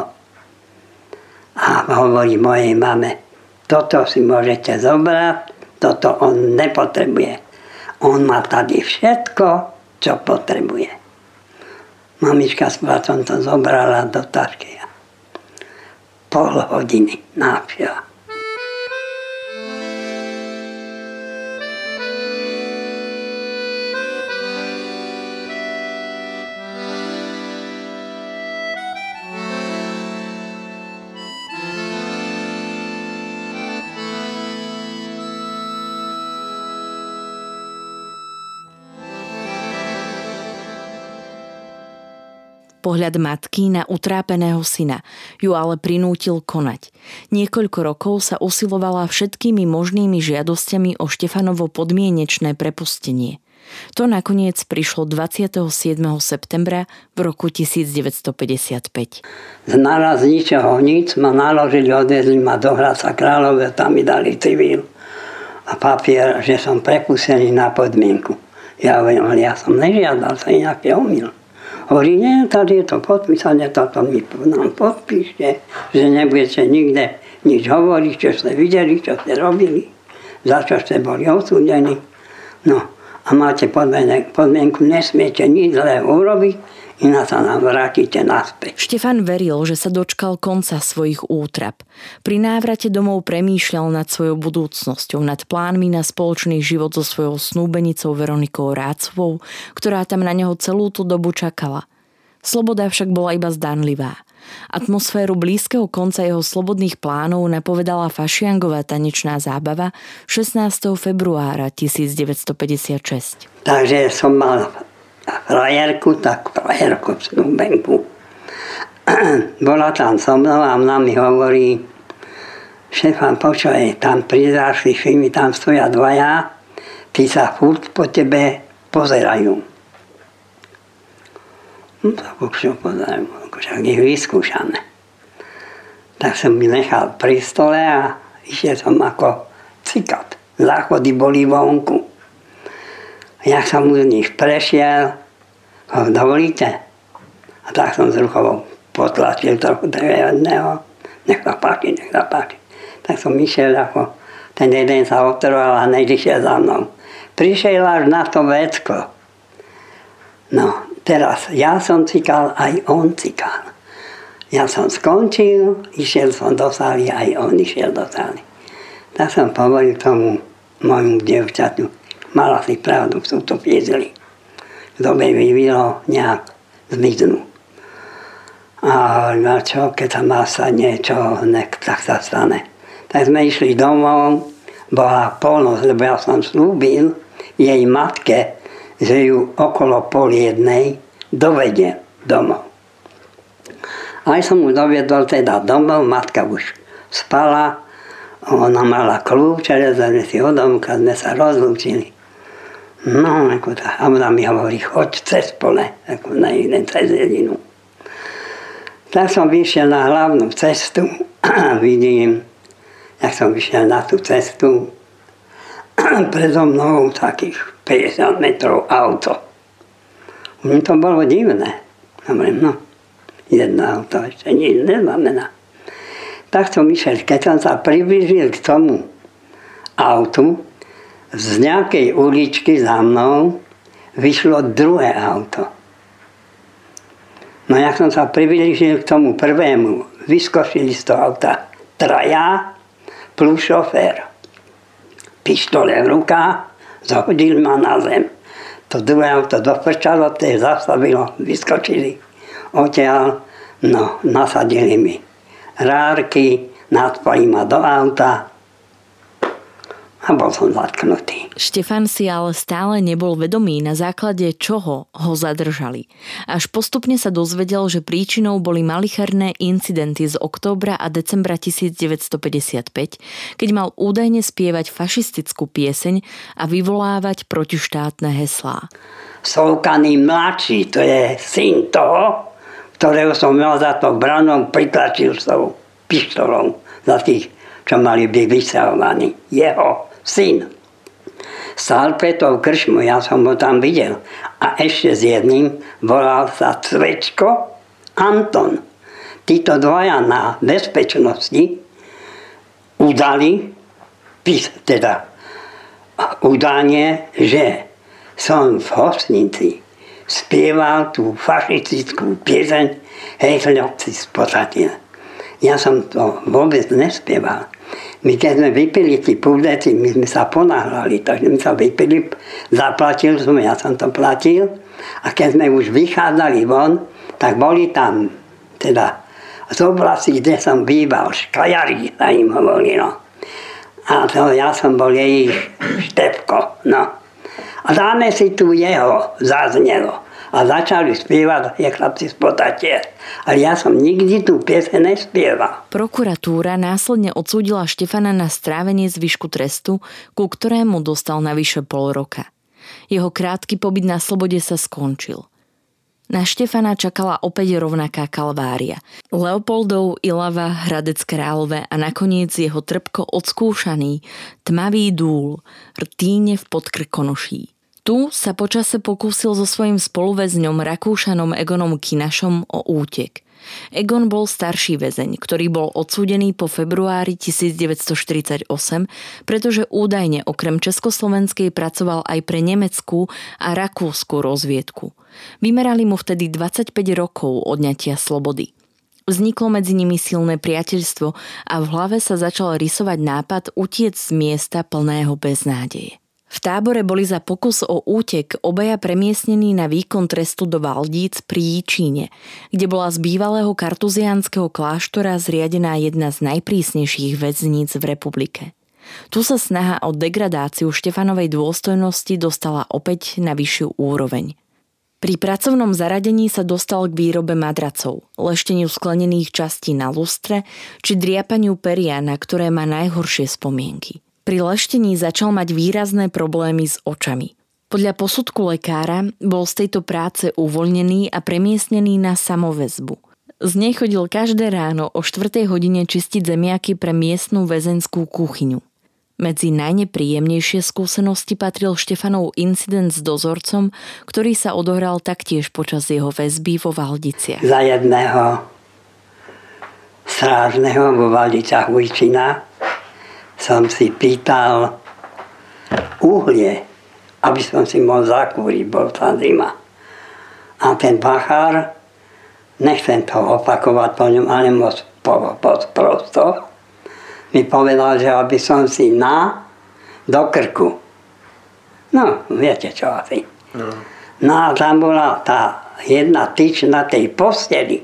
A hovorí mojej mame, toto si môžete zobrať, toto on nepotrebuje. On má tady všetko, čo potrebuje. Mamička s bratom to zobrala do tašky. Pol hodiny návšteva. Pohľad matky na utrápeného syna ju ale prinútil konať. Niekoľko rokov sa usilovala všetkými možnými žiadosťami o Štefanovo podmienečné prepustenie. To nakoniec prišlo 27. septembra v roku 1955. Z naraz ničoho nic ma naložili, odvezli ma do Hradca Kráľové, tam mi dali civil a papier, že som prepustený na podmienku. Ja ale ja som nežiadal sa nejaký omyl. Hovorí, nie, tady je to podpísané, toto mi nám podpíšte, že nebudete nikde nič hovoriť, čo ste videli, čo ste robili. za čo ste boli odsúdení. No a máte podmienku nesmiete nič zlé urobiť, iná sa nám vrátite naspäť. Štefan veril, že sa dočkal konca svojich útrap. Pri návrate domov premýšľal nad svojou budúcnosťou, nad plánmi na spoločný život so svojou snúbenicou Veronikou Rácovou, ktorá tam na neho celú tú dobu čakala. Sloboda však bola iba zdanlivá. Atmosféru blízkeho konca jeho slobodných plánov napovedala fašiangová tanečná zábava 16. februára 1956. Takže som mal frajerku, tak frajerku snúbenku. [CLEARS THROAT] Bola tam so mnou a ona mi hovorí, šefan, počuj, tam pri mi tam stoja dvaja, tí sa furt po tebe pozerajú. No tak už povedal, však ich vyskúšame. Tak som mi nechal pri stole a išiel som ako cikat. Záchody boli vonku. Ja som z nich prešiel, ho dovolíte? A tak som z rukou potlačil trochu toho jedného. Nech sa páči, nech sa páči. Tak som išiel ako ten jeden sa otrval a než za mnou. Prišiel až na to vecko. No, Teraz ja som cikal, aj on cikal. Ja som skončil, išiel som do sály, aj on išiel do sály. Tak som povolil tomu môjmu devčatu, mala si pravdu, sú to piezili. Kto by vyvilo, nejak zmiznú. A na čo, keď sa má sa niečo, nek, tak sa stane. Tak sme išli domov, bola polnosť, lebo ja som slúbil jej matke, že ju okolo pol jednej dovedie domov. Aj som mu doviedol teda domov, matka už spala, ona mala kľúče, rezali si od domka, sme sa rozlúčili. No, ako tá, a ona mi hovorí, choď cez pole, ako na jeden cez jedinu. Tak som vyšiel na hlavnú cestu a [CLEARS THROAT] vidím, jak som vyšiel na tú cestu, [CLEARS THROAT] predo mnou takých 50 metrov auto. Mne to bolo divné. Hovorím, no, jedno auto ešte nič neznamená. Tak som išiel, keď som sa priblížil k tomu autu, z nejakej uličky za mnou vyšlo druhé auto. No ja som sa priblížil k tomu prvému, vyskočili z toho auta traja plus šofér pištole v rukách, zahodil ma na zem. To druhé auto doprčalo, je zastavilo, vyskočili odtiaľ, no, nasadili mi rárky, nadpali ma do auta, a bol som zatknutý. Štefan si ale stále nebol vedomý, na základe čoho ho zadržali. Až postupne sa dozvedel, že príčinou boli malicherné incidenty z októbra a decembra 1955, keď mal údajne spievať fašistickú pieseň a vyvolávať protištátne heslá. Solkaný mladší, to je syn toho, ktorého som mal za to branou, pritlačil s tou pištolou za tých, čo mali byť vysahovaní. Jeho syn. Stál pred tou kršmu, ja som ho tam videl. A ešte s jedným volal sa Cvečko Anton. Títo dvaja na bezpečnosti udali, teda udanie, že som v hostnici spieval tú fašistickú pieseň Hej, chlapci Ja som to vôbec nespieval. My keď sme vypili tí púdeci, my sme sa ponáhľali, takže my sa vypili, zaplatil som, ja som to platil. A keď sme už vychádzali von, tak boli tam teda z oblasti, kde som býval, škajari sa im hovorilo. A to ja som bol jej štepko, no. A dáme si tu jeho, zaznelo a začali spievať, je chlapci z potatie. Ale ja som nikdy tú piese nespieval. Prokuratúra následne odsúdila Štefana na strávenie zvyšku trestu, ku ktorému dostal navyše pol roka. Jeho krátky pobyt na slobode sa skončil. Na Štefana čakala opäť rovnaká kalvária. Leopoldov, Ilava, Hradec Králové a nakoniec jeho trpko odskúšaný, tmavý dúl, rtíne v podkrkonoší. Tu sa počase pokúsil so svojím spoluväzňom Rakúšanom Egonom Kinašom o útek. Egon bol starší väzeň, ktorý bol odsúdený po februári 1948, pretože údajne okrem Československej pracoval aj pre nemeckú a rakúsku rozviedku. Vymerali mu vtedy 25 rokov odňatia slobody. Vzniklo medzi nimi silné priateľstvo a v hlave sa začal rysovať nápad utiec z miesta plného beznádeje. V tábore boli za pokus o útek obaja premiestnení na výkon trestu do Valdíc pri Jíčíne, kde bola z bývalého kartuziánskeho kláštora zriadená jedna z najprísnejších väzníc v republike. Tu sa snaha o degradáciu Štefanovej dôstojnosti dostala opäť na vyššiu úroveň – pri pracovnom zaradení sa dostal k výrobe madracov, lešteniu sklenených častí na lustre či driapaniu peria, na ktoré má najhoršie spomienky. Pri leštení začal mať výrazné problémy s očami. Podľa posudku lekára bol z tejto práce uvoľnený a premiestnený na samovezbu. Z nej chodil každé ráno o 4. hodine čistiť zemiaky pre miestnú väzenskú kuchyňu. Medzi najnepríjemnejšie skúsenosti patril Štefanov incident s dozorcom, ktorý sa odohral taktiež počas jeho väzby vo Valdiciach. Za jedného strážneho vo Valdiciach Vujčina som si pýtal uhlie, aby som si mohol zakúriť, bol tá zima. A ten bachár, nechcem to opakovať po ňom, ale moc prosto, mi povedal, že aby som si na do krku. No, viete čo asi. No. no a tam bola tá jedna tyč na tej posteli.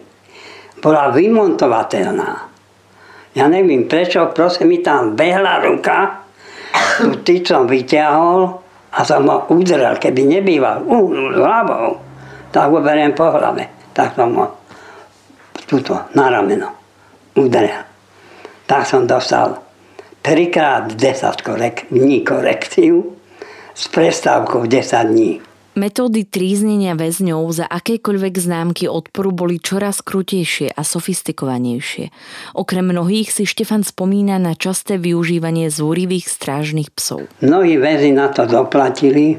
Bola vymontovateľná. Ja neviem prečo, prosím mi tam behla ruka, tú tyč som vyťahol a som ho udrel. Keby nebýval uhnul hlavou, tak ho beriem po hlave. Tak som ho tuto na rameno udrel tak som dostal trikrát 10 korek- dní korekciu s prestávkou 10 dní. Metódy tríznenia väzňov za akékoľvek známky odporu boli čoraz krutejšie a sofistikovanejšie. Okrem mnohých si Štefan spomína na časté využívanie zúrivých strážnych psov. Mnohí väzni na to doplatili,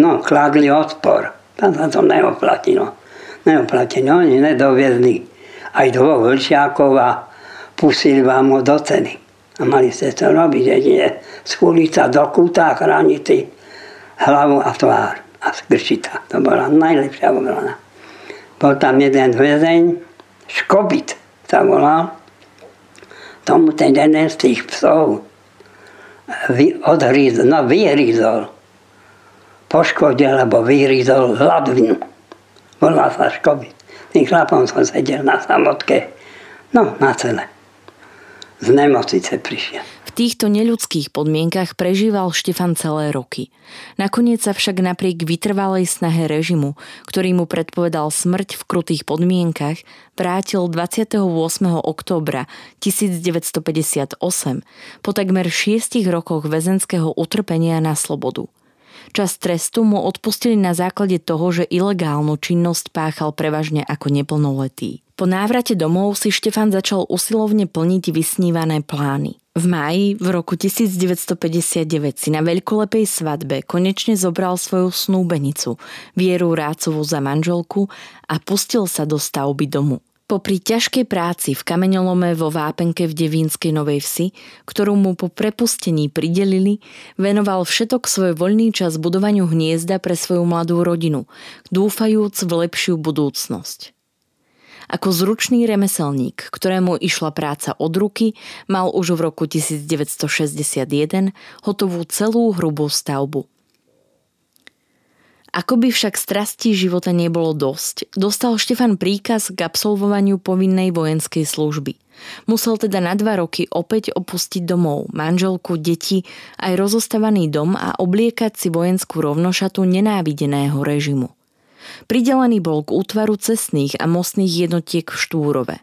no kladli odpor. Tam sa to neoplatilo. Neoplatilo, oni nedoviezli aj dvoch vlčiakov a pustili vám ho do ceny. A mali ste to robiť, že nie skúliť sa do kúta chrániť hlavu a tvár a skrčita. To bola najlepšia obrana. Bol tam jeden väzeň, Škobit sa volal. Tomu ten jeden z tých psov odhrízol, no vyhrízol. Poškodil, alebo vyhrízol hladvinu. Volá sa Škobit. Tým chlapom som sedel na samotke, no na celé z nemocnice prišiel. Týchto neľudských podmienkach prežíval Štefan celé roky. Nakoniec sa však napriek vytrvalej snahe režimu, ktorý mu predpovedal smrť v krutých podmienkach, vrátil 28. októbra 1958 po takmer šiestich rokoch väzenského utrpenia na slobodu. Čas trestu mu odpustili na základe toho, že ilegálnu činnosť páchal prevažne ako neplnoletý. Po návrate domov si Štefan začal usilovne plniť vysnívané plány. V máji v roku 1959 si na veľkolepej svadbe konečne zobral svoju snúbenicu, Vieru Rácovú za manželku a pustil sa do stavby domu. Popri ťažkej práci v kameňolome vo Vápenke v Devínskej Novej Vsi, ktorú mu po prepustení pridelili, venoval všetok svoj voľný čas budovaniu hniezda pre svoju mladú rodinu, dúfajúc v lepšiu budúcnosť. Ako zručný remeselník, ktorému išla práca od ruky, mal už v roku 1961 hotovú celú hrubú stavbu. Ako by však strastí života nebolo dosť, dostal Štefan príkaz k absolvovaniu povinnej vojenskej služby. Musel teda na dva roky opäť opustiť domov, manželku, deti, aj rozostavaný dom a obliekať si vojenskú rovnošatu nenávideného režimu. Pridelený bol k útvaru cestných a mostných jednotiek v Štúrove.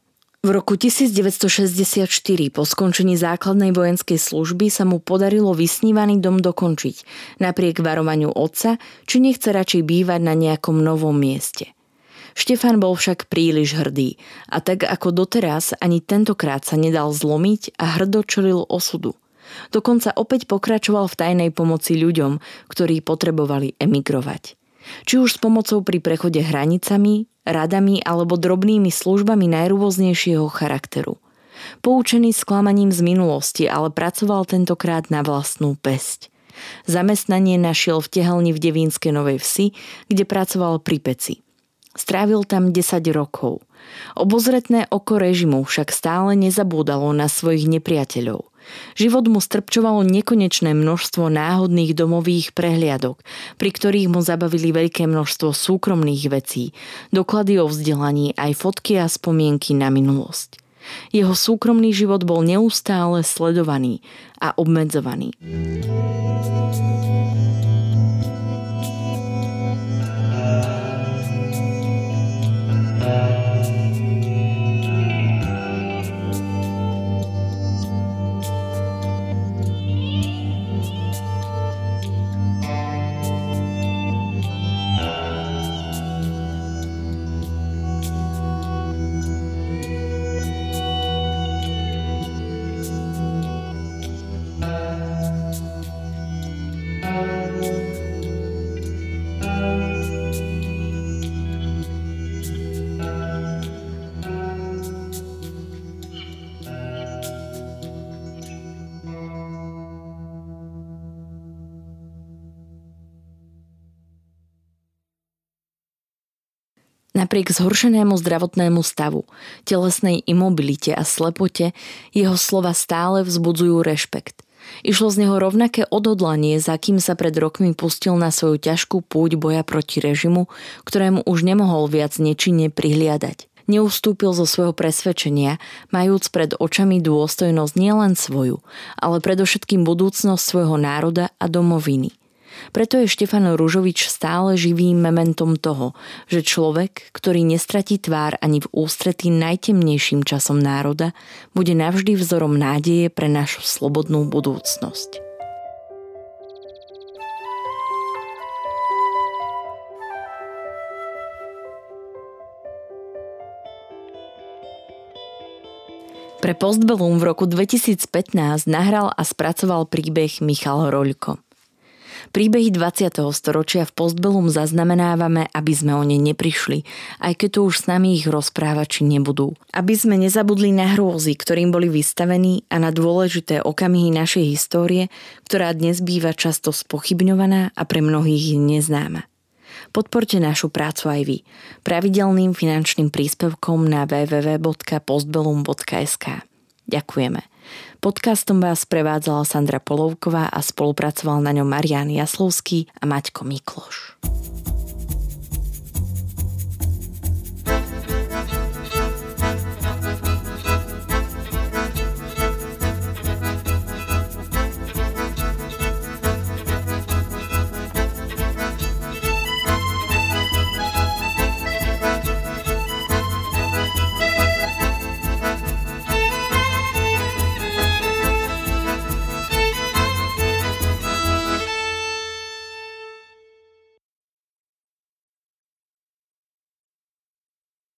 V roku 1964 po skončení základnej vojenskej služby sa mu podarilo vysnívaný dom dokončiť, napriek varovaniu otca, či nechce radšej bývať na nejakom novom mieste. Štefan bol však príliš hrdý a tak ako doteraz ani tentokrát sa nedal zlomiť a hrdo osudu. Dokonca opäť pokračoval v tajnej pomoci ľuďom, ktorí potrebovali emigrovať. Či už s pomocou pri prechode hranicami, radami alebo drobnými službami najrôznejšieho charakteru. Poučený sklamaním z minulosti, ale pracoval tentokrát na vlastnú pesť. Zamestnanie našiel v tehelni v Devínskej Novej Vsi, kde pracoval pri peci. Strávil tam 10 rokov. Obozretné oko režimu však stále nezabúdalo na svojich nepriateľov. Život mu strpčovalo nekonečné množstvo náhodných domových prehliadok, pri ktorých mu zabavili veľké množstvo súkromných vecí, doklady o vzdelaní aj fotky a spomienky na minulosť. Jeho súkromný život bol neustále sledovaný a obmedzovaný. Napriek zhoršenému zdravotnému stavu, telesnej imobilite a slepote, jeho slova stále vzbudzujú rešpekt. Išlo z neho rovnaké odhodlanie, za kým sa pred rokmi pustil na svoju ťažkú púť boja proti režimu, ktorému už nemohol viac nečinne prihliadať. Neustúpil zo svojho presvedčenia, majúc pred očami dôstojnosť nielen svoju, ale predovšetkým budúcnosť svojho národa a domoviny – preto je Štefan Ružovič stále živým mementom toho, že človek, ktorý nestratí tvár ani v ústretí najtemnejším časom národa, bude navždy vzorom nádeje pre našu slobodnú budúcnosť. Pre Postbellum v roku 2015 nahral a spracoval príbeh Michal Roľko. Príbehy 20. storočia v Postbellum zaznamenávame, aby sme o ne neprišli, aj keď tu už s nami ich rozprávači nebudú. Aby sme nezabudli na hrôzy, ktorým boli vystavení a na dôležité okamihy našej histórie, ktorá dnes býva často spochybňovaná a pre mnohých neznáma. Podporte našu prácu aj vy pravidelným finančným príspevkom na www.postbellum.sk. Ďakujeme. Podcastom vás prevádzala Sandra Polovková a spolupracoval na ňom Marian Jaslovský a Maťko Mikloš.